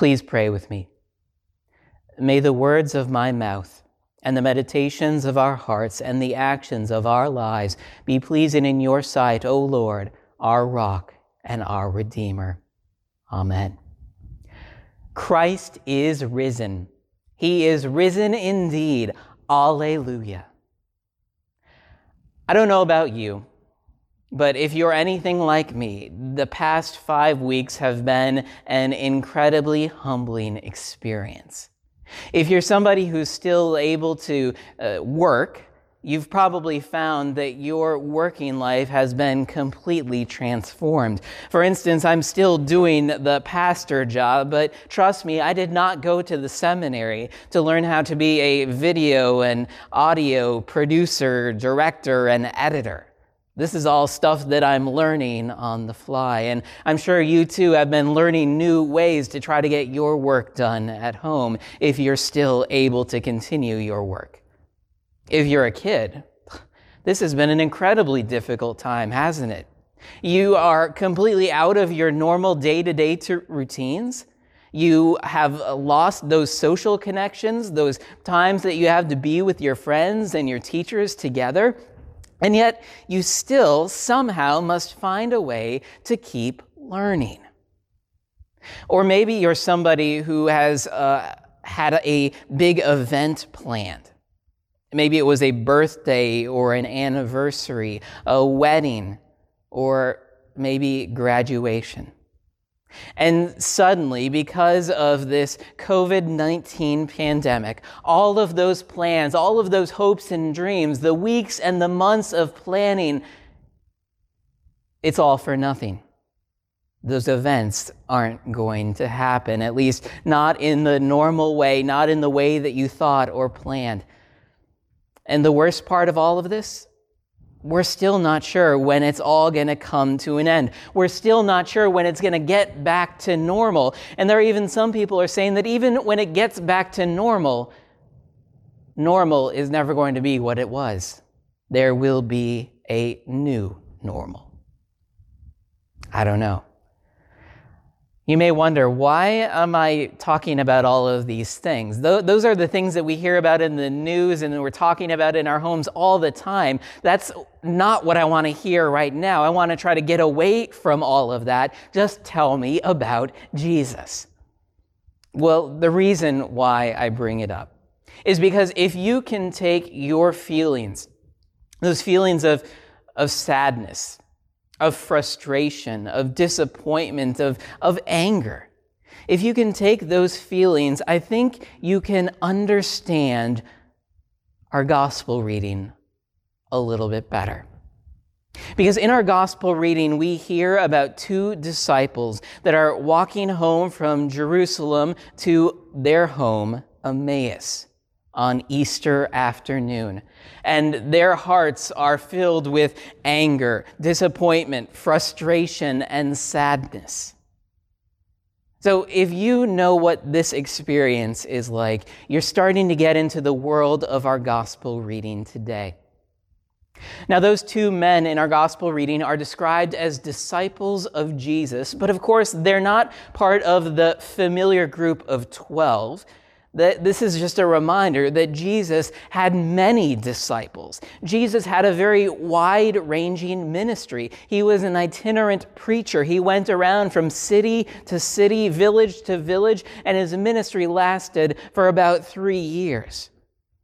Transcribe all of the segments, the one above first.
Please pray with me. May the words of my mouth and the meditations of our hearts and the actions of our lives be pleasing in your sight, O Lord, our rock and our Redeemer. Amen. Christ is risen. He is risen indeed. Alleluia. I don't know about you, but if you're anything like me, the past five weeks have been an incredibly humbling experience. If you're somebody who's still able to uh, work, you've probably found that your working life has been completely transformed. For instance, I'm still doing the pastor job, but trust me, I did not go to the seminary to learn how to be a video and audio producer, director, and editor. This is all stuff that I'm learning on the fly. And I'm sure you too have been learning new ways to try to get your work done at home if you're still able to continue your work. If you're a kid, this has been an incredibly difficult time, hasn't it? You are completely out of your normal day to day routines. You have lost those social connections, those times that you have to be with your friends and your teachers together. And yet, you still somehow must find a way to keep learning. Or maybe you're somebody who has uh, had a big event planned. Maybe it was a birthday or an anniversary, a wedding, or maybe graduation. And suddenly, because of this COVID 19 pandemic, all of those plans, all of those hopes and dreams, the weeks and the months of planning, it's all for nothing. Those events aren't going to happen, at least not in the normal way, not in the way that you thought or planned. And the worst part of all of this we're still not sure when it's all going to come to an end. We're still not sure when it's going to get back to normal. And there are even some people are saying that even when it gets back to normal, normal is never going to be what it was. There will be a new normal. I don't know. You may wonder, why am I talking about all of these things? Those are the things that we hear about in the news and we're talking about in our homes all the time. That's not what I want to hear right now. I want to try to get away from all of that. Just tell me about Jesus. Well, the reason why I bring it up is because if you can take your feelings, those feelings of, of sadness, of frustration, of disappointment, of, of anger. If you can take those feelings, I think you can understand our gospel reading a little bit better. Because in our gospel reading, we hear about two disciples that are walking home from Jerusalem to their home, Emmaus on Easter afternoon. And their hearts are filled with anger, disappointment, frustration, and sadness. So, if you know what this experience is like, you're starting to get into the world of our gospel reading today. Now, those two men in our gospel reading are described as disciples of Jesus, but of course, they're not part of the familiar group of 12 that this is just a reminder that Jesus had many disciples. Jesus had a very wide ranging ministry. He was an itinerant preacher. He went around from city to city, village to village, and his ministry lasted for about three years.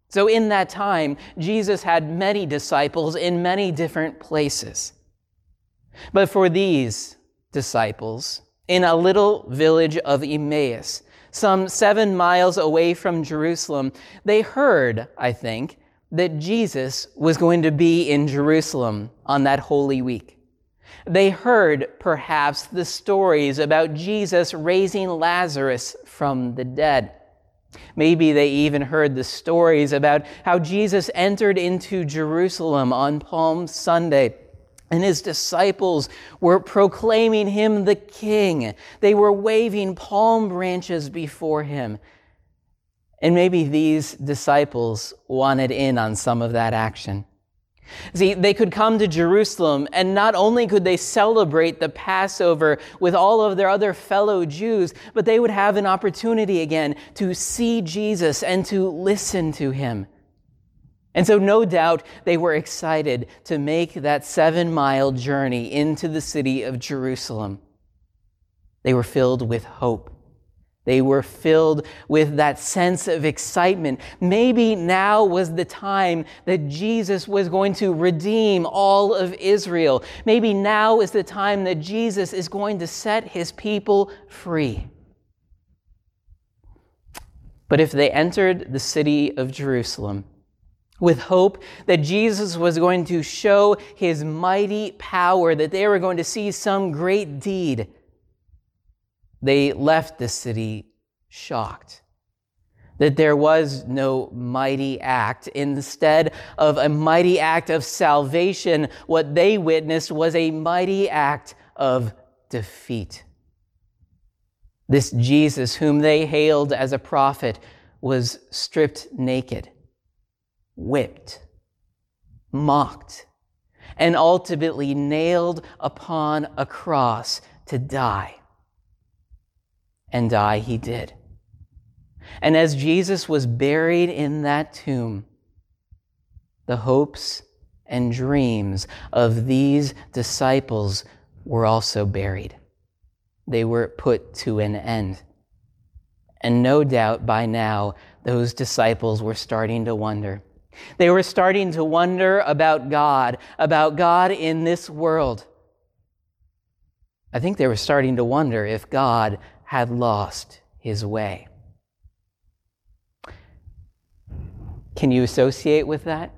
So, in that time, Jesus had many disciples in many different places. But for these disciples, in a little village of Emmaus, some seven miles away from Jerusalem, they heard, I think, that Jesus was going to be in Jerusalem on that Holy Week. They heard, perhaps, the stories about Jesus raising Lazarus from the dead. Maybe they even heard the stories about how Jesus entered into Jerusalem on Palm Sunday and his disciples were proclaiming him the king. They were waving palm branches before him. And maybe these disciples wanted in on some of that action. See, they could come to Jerusalem, and not only could they celebrate the Passover with all of their other fellow Jews, but they would have an opportunity again to see Jesus and to listen to him. And so, no doubt, they were excited to make that seven mile journey into the city of Jerusalem. They were filled with hope. They were filled with that sense of excitement. Maybe now was the time that Jesus was going to redeem all of Israel. Maybe now is the time that Jesus is going to set his people free. But if they entered the city of Jerusalem, with hope that Jesus was going to show his mighty power, that they were going to see some great deed. They left the city shocked that there was no mighty act. Instead of a mighty act of salvation, what they witnessed was a mighty act of defeat. This Jesus, whom they hailed as a prophet, was stripped naked whipped, mocked, and ultimately nailed upon a cross to die. And die he did. And as Jesus was buried in that tomb, the hopes and dreams of these disciples were also buried. They were put to an end. And no doubt by now, those disciples were starting to wonder they were starting to wonder about God, about God in this world. I think they were starting to wonder if God had lost his way. Can you associate with that?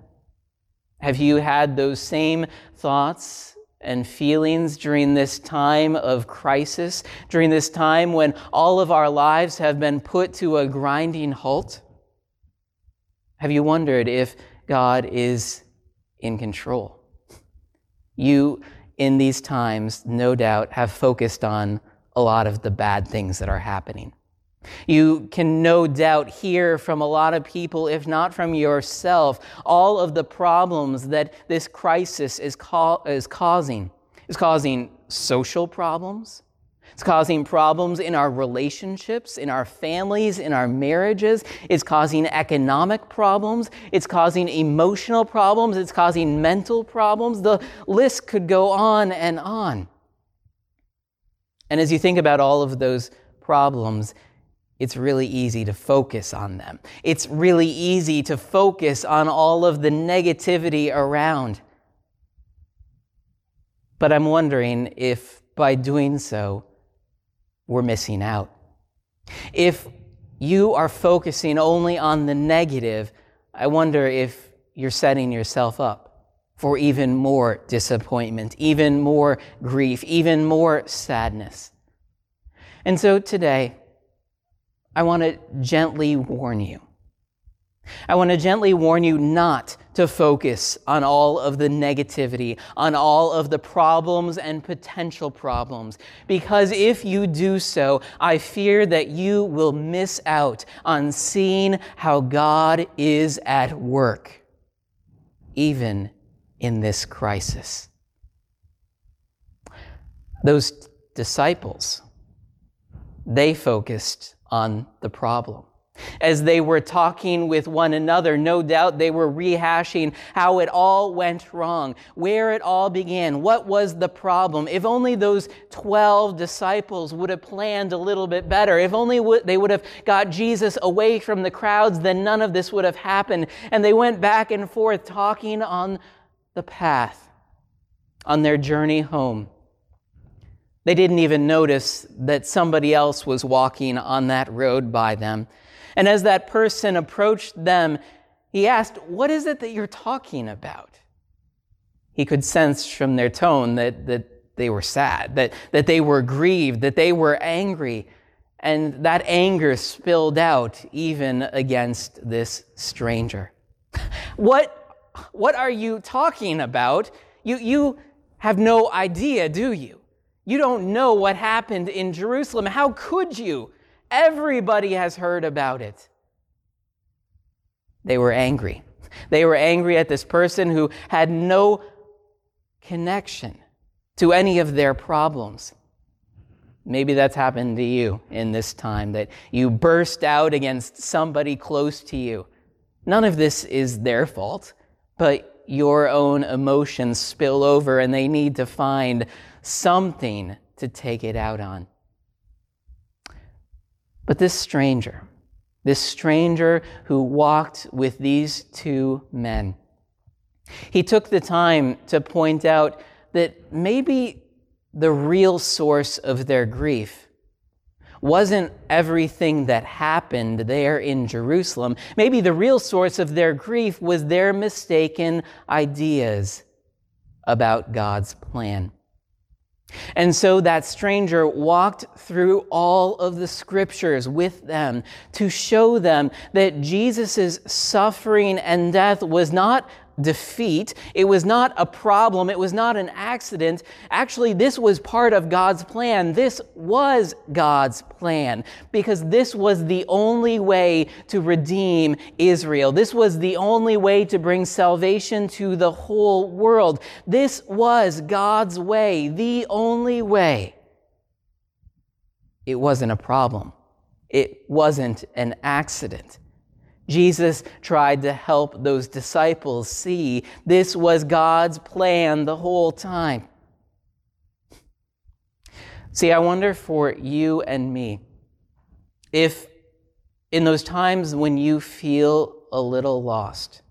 Have you had those same thoughts and feelings during this time of crisis, during this time when all of our lives have been put to a grinding halt? Have you wondered if God is in control? You, in these times, no doubt, have focused on a lot of the bad things that are happening. You can no doubt hear from a lot of people, if not from yourself, all of the problems that this crisis is, ca- is causing. It's causing social problems, it's causing problems in our relationships, in our families, in our marriages. It's causing economic problems. It's causing emotional problems. It's causing mental problems. The list could go on and on. And as you think about all of those problems, it's really easy to focus on them. It's really easy to focus on all of the negativity around. But I'm wondering if by doing so, we're missing out. If you are focusing only on the negative, I wonder if you're setting yourself up for even more disappointment, even more grief, even more sadness. And so today, I want to gently warn you I want to gently warn you not to focus on all of the negativity, on all of the problems and potential problems, because if you do so, I fear that you will miss out on seeing how God is at work, even in this crisis. Those disciples, they focused on the problem. As they were talking with one another, no doubt they were rehashing how it all went wrong, where it all began, what was the problem. If only those 12 disciples would have planned a little bit better, if only they would have got Jesus away from the crowds, then none of this would have happened. And they went back and forth talking on the path, on their journey home. They didn't even notice that somebody else was walking on that road by them. And as that person approached them, he asked, What is it that you're talking about? He could sense from their tone that, that they were sad, that, that they were grieved, that they were angry. And that anger spilled out even against this stranger. what, what are you talking about? You, you have no idea, do you? You don't know what happened in Jerusalem. How could you? Everybody has heard about it. They were angry. They were angry at this person who had no connection to any of their problems. Maybe that's happened to you in this time, that you burst out against somebody close to you. None of this is their fault, but your own emotions spill over and they need to find something to take it out on. But this stranger, this stranger who walked with these two men, he took the time to point out that maybe the real source of their grief wasn't everything that happened there in Jerusalem. Maybe the real source of their grief was their mistaken ideas about God's plan. And so that stranger walked through all of the scriptures with them to show them that Jesus' suffering and death was not defeat. It was not a problem. It was not an accident. Actually, this was part of God's plan. This was God's plan because this was the only way to redeem Israel. This was the only way to bring salvation to the whole world. This was God's way, the only way. It wasn't a problem. It wasn't an accident. Jesus tried to help those disciples see this was God's plan the whole time. See, I wonder for you and me if in those times when you feel a little lost,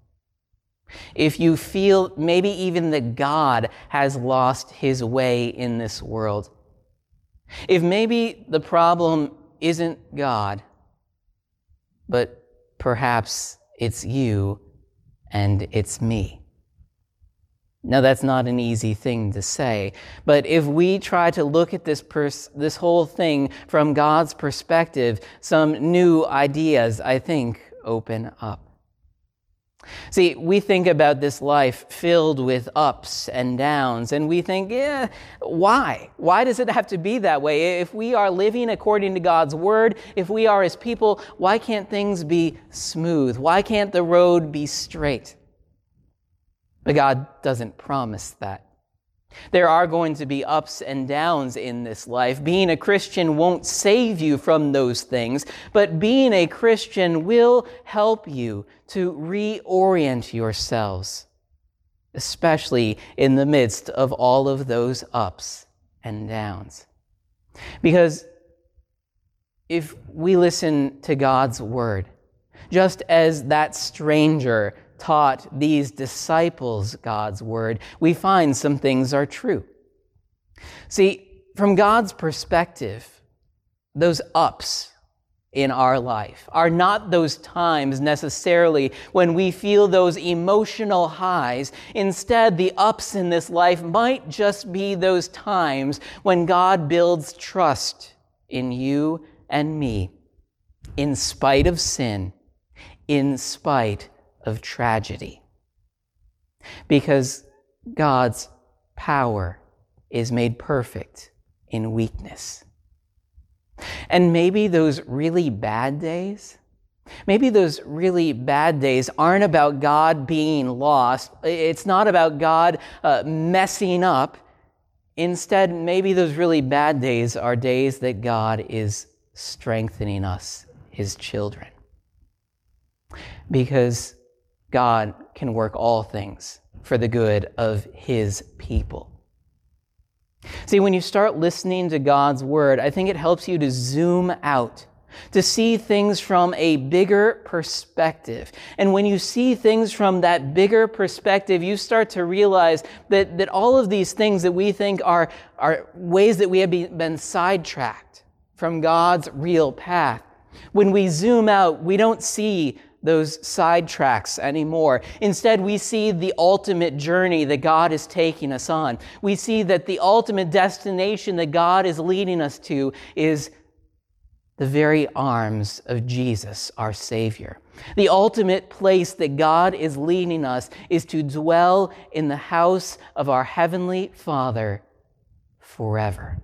if you feel maybe even that God has lost his way in this world, if maybe the problem isn't God, but perhaps it's you and it's me. Now, that's not an easy thing to say, but if we try to look at this, pers- this whole thing from God's perspective, some new ideas, I think, open up. See, we think about this life filled with ups and downs, and we think, yeah, why? Why does it have to be that way? If we are living according to God's word, if we are his people, why can't things be smooth? Why can't the road be straight? But God doesn't promise that. There are going to be ups and downs in this life. Being a Christian won't save you from those things, but being a Christian will help you to reorient yourselves, especially in the midst of all of those ups and downs. Because if we listen to God's word, just as that stranger taught these disciples God's word, we find some things are true. See, from God's perspective, those ups in our life are not those times necessarily when we feel those emotional highs. Instead, the ups in this life might just be those times when God builds trust in you and me, in spite of sin, in spite of tragedy. Because God's power is made perfect in weakness. And maybe those really bad days, maybe those really bad days aren't about God being lost. It's not about God uh, messing up. Instead, maybe those really bad days are days that God is strengthening us, His children. Because God can work all things for the good of His people. See, when you start listening to God's word, I think it helps you to zoom out, to see things from a bigger perspective. And when you see things from that bigger perspective, you start to realize that, that all of these things that we think are, are ways that we have been sidetracked from God's real path. When we zoom out, we don't see those sidetracks anymore. Instead, we see the ultimate journey that God is taking us on. We see that the ultimate destination that God is leading us to is the very arms of Jesus, our Savior. The ultimate place that God is leading us is to dwell in the house of our Heavenly Father forever.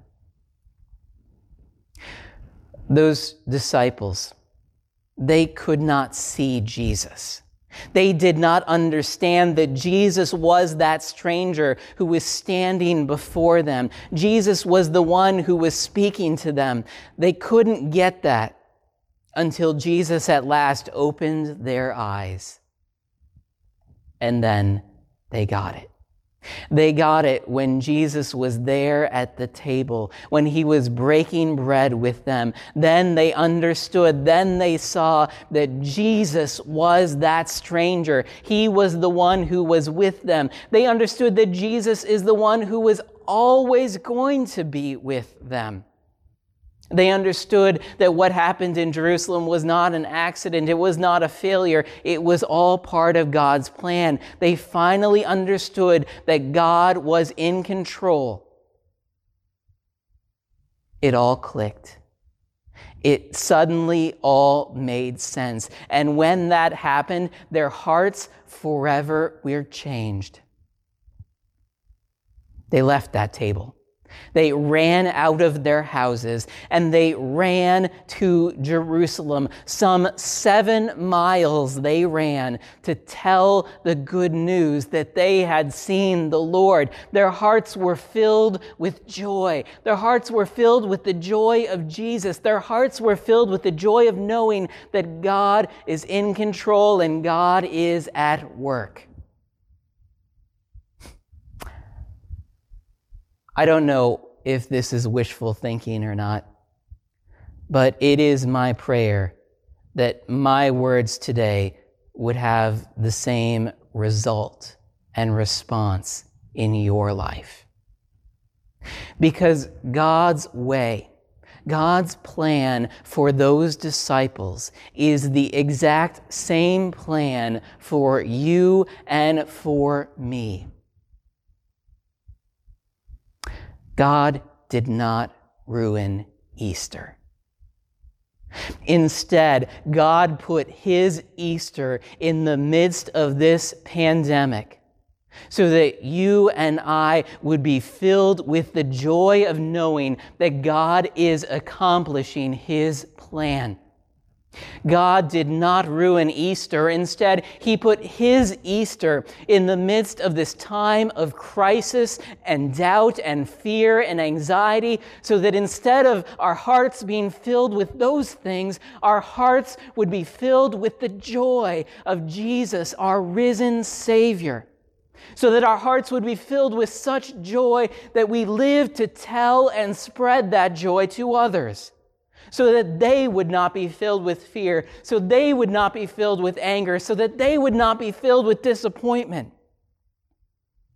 Those disciples, they could not see Jesus. They did not understand that Jesus was that stranger who was standing before them. Jesus was the one who was speaking to them. They couldn't get that until Jesus at last opened their eyes. And then they got it. They got it when Jesus was there at the table, when he was breaking bread with them. Then they understood, then they saw that Jesus was that stranger. He was the one who was with them. They understood that Jesus is the one who was always going to be with them. They understood that what happened in Jerusalem was not an accident, it was not a failure, it was all part of God's plan. They finally understood that God was in control. It all clicked. It suddenly all made sense. And when that happened, their hearts forever were changed. They left that table. They ran out of their houses and they ran to Jerusalem. Some seven miles they ran to tell the good news that they had seen the Lord. Their hearts were filled with joy. Their hearts were filled with the joy of Jesus. Their hearts were filled with the joy of knowing that God is in control and God is at work. I don't know if this is wishful thinking or not, but it is my prayer that my words today would have the same result and response in your life. Because God's way, God's plan for those disciples is the exact same plan for you and for me. God did not ruin Easter. Instead, God put His Easter in the midst of this pandemic so that you and I would be filled with the joy of knowing that God is accomplishing His plan. God did not ruin Easter. Instead, He put His Easter in the midst of this time of crisis and doubt and fear and anxiety, so that instead of our hearts being filled with those things, our hearts would be filled with the joy of Jesus, our risen Savior. So that our hearts would be filled with such joy that we live to tell and spread that joy to others so that they would not be filled with fear, so they would not be filled with anger, so that they would not be filled with disappointment.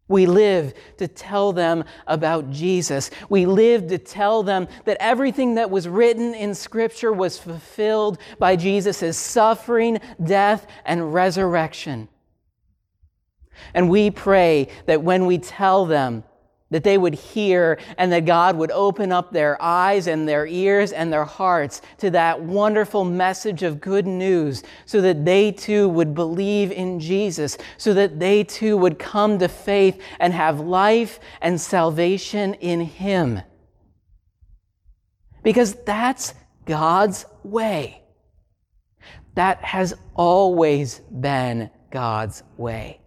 We live to tell them about Jesus. We live to tell them that everything that was written in Scripture was fulfilled by Jesus' suffering, death, and resurrection. And we pray that when we tell them that they would hear and that God would open up their eyes and their ears and their hearts to that wonderful message of good news so that they too would believe in Jesus, so that they too would come to faith and have life and salvation in Him. Because that's God's way. That has always been God's way.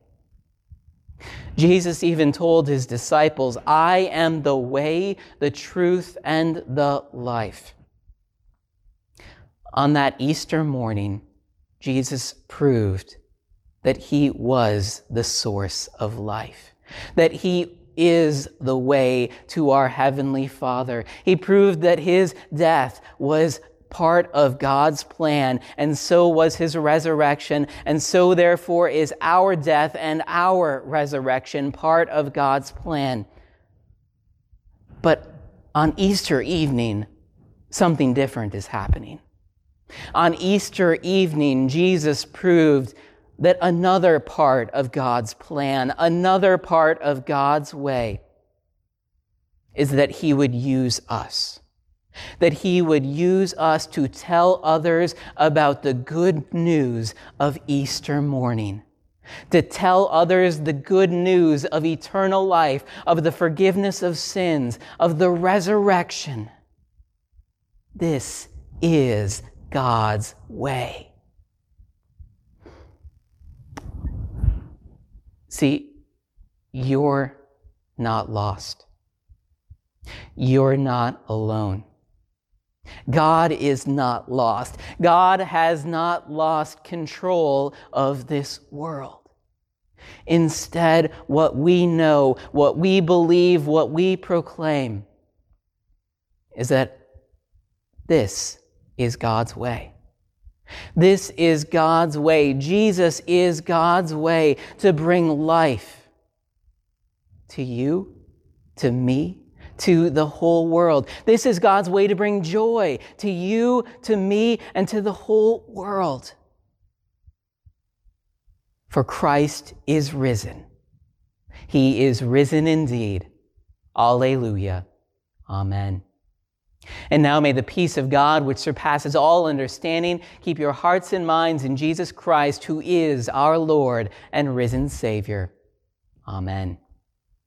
Jesus even told his disciples, I am the way, the truth, and the life. On that Easter morning, Jesus proved that he was the source of life, that he is the way to our Heavenly Father. He proved that his death was part of God's plan, and so was his resurrection, and so therefore is our death and our resurrection part of God's plan. But on Easter evening, something different is happening. On Easter evening, Jesus proved that another part of God's plan, another part of God's way, is that He would use us that He would use us to tell others about the good news of Easter morning, to tell others the good news of eternal life, of the forgiveness of sins, of the resurrection. This is God's way. See, you're not lost. You're not alone. God is not lost. God has not lost control of this world. Instead, what we know, what we believe, what we proclaim is that this is God's way. This is God's way. Jesus is God's way to bring life to you, to me, to the whole world. This is God's way to bring joy to you, to me, and to the whole world. For Christ is risen. He is risen indeed. Alleluia. Amen. And now may the peace of God, which surpasses all understanding, keep your hearts and minds in Jesus Christ, who is our Lord and risen Savior. Amen.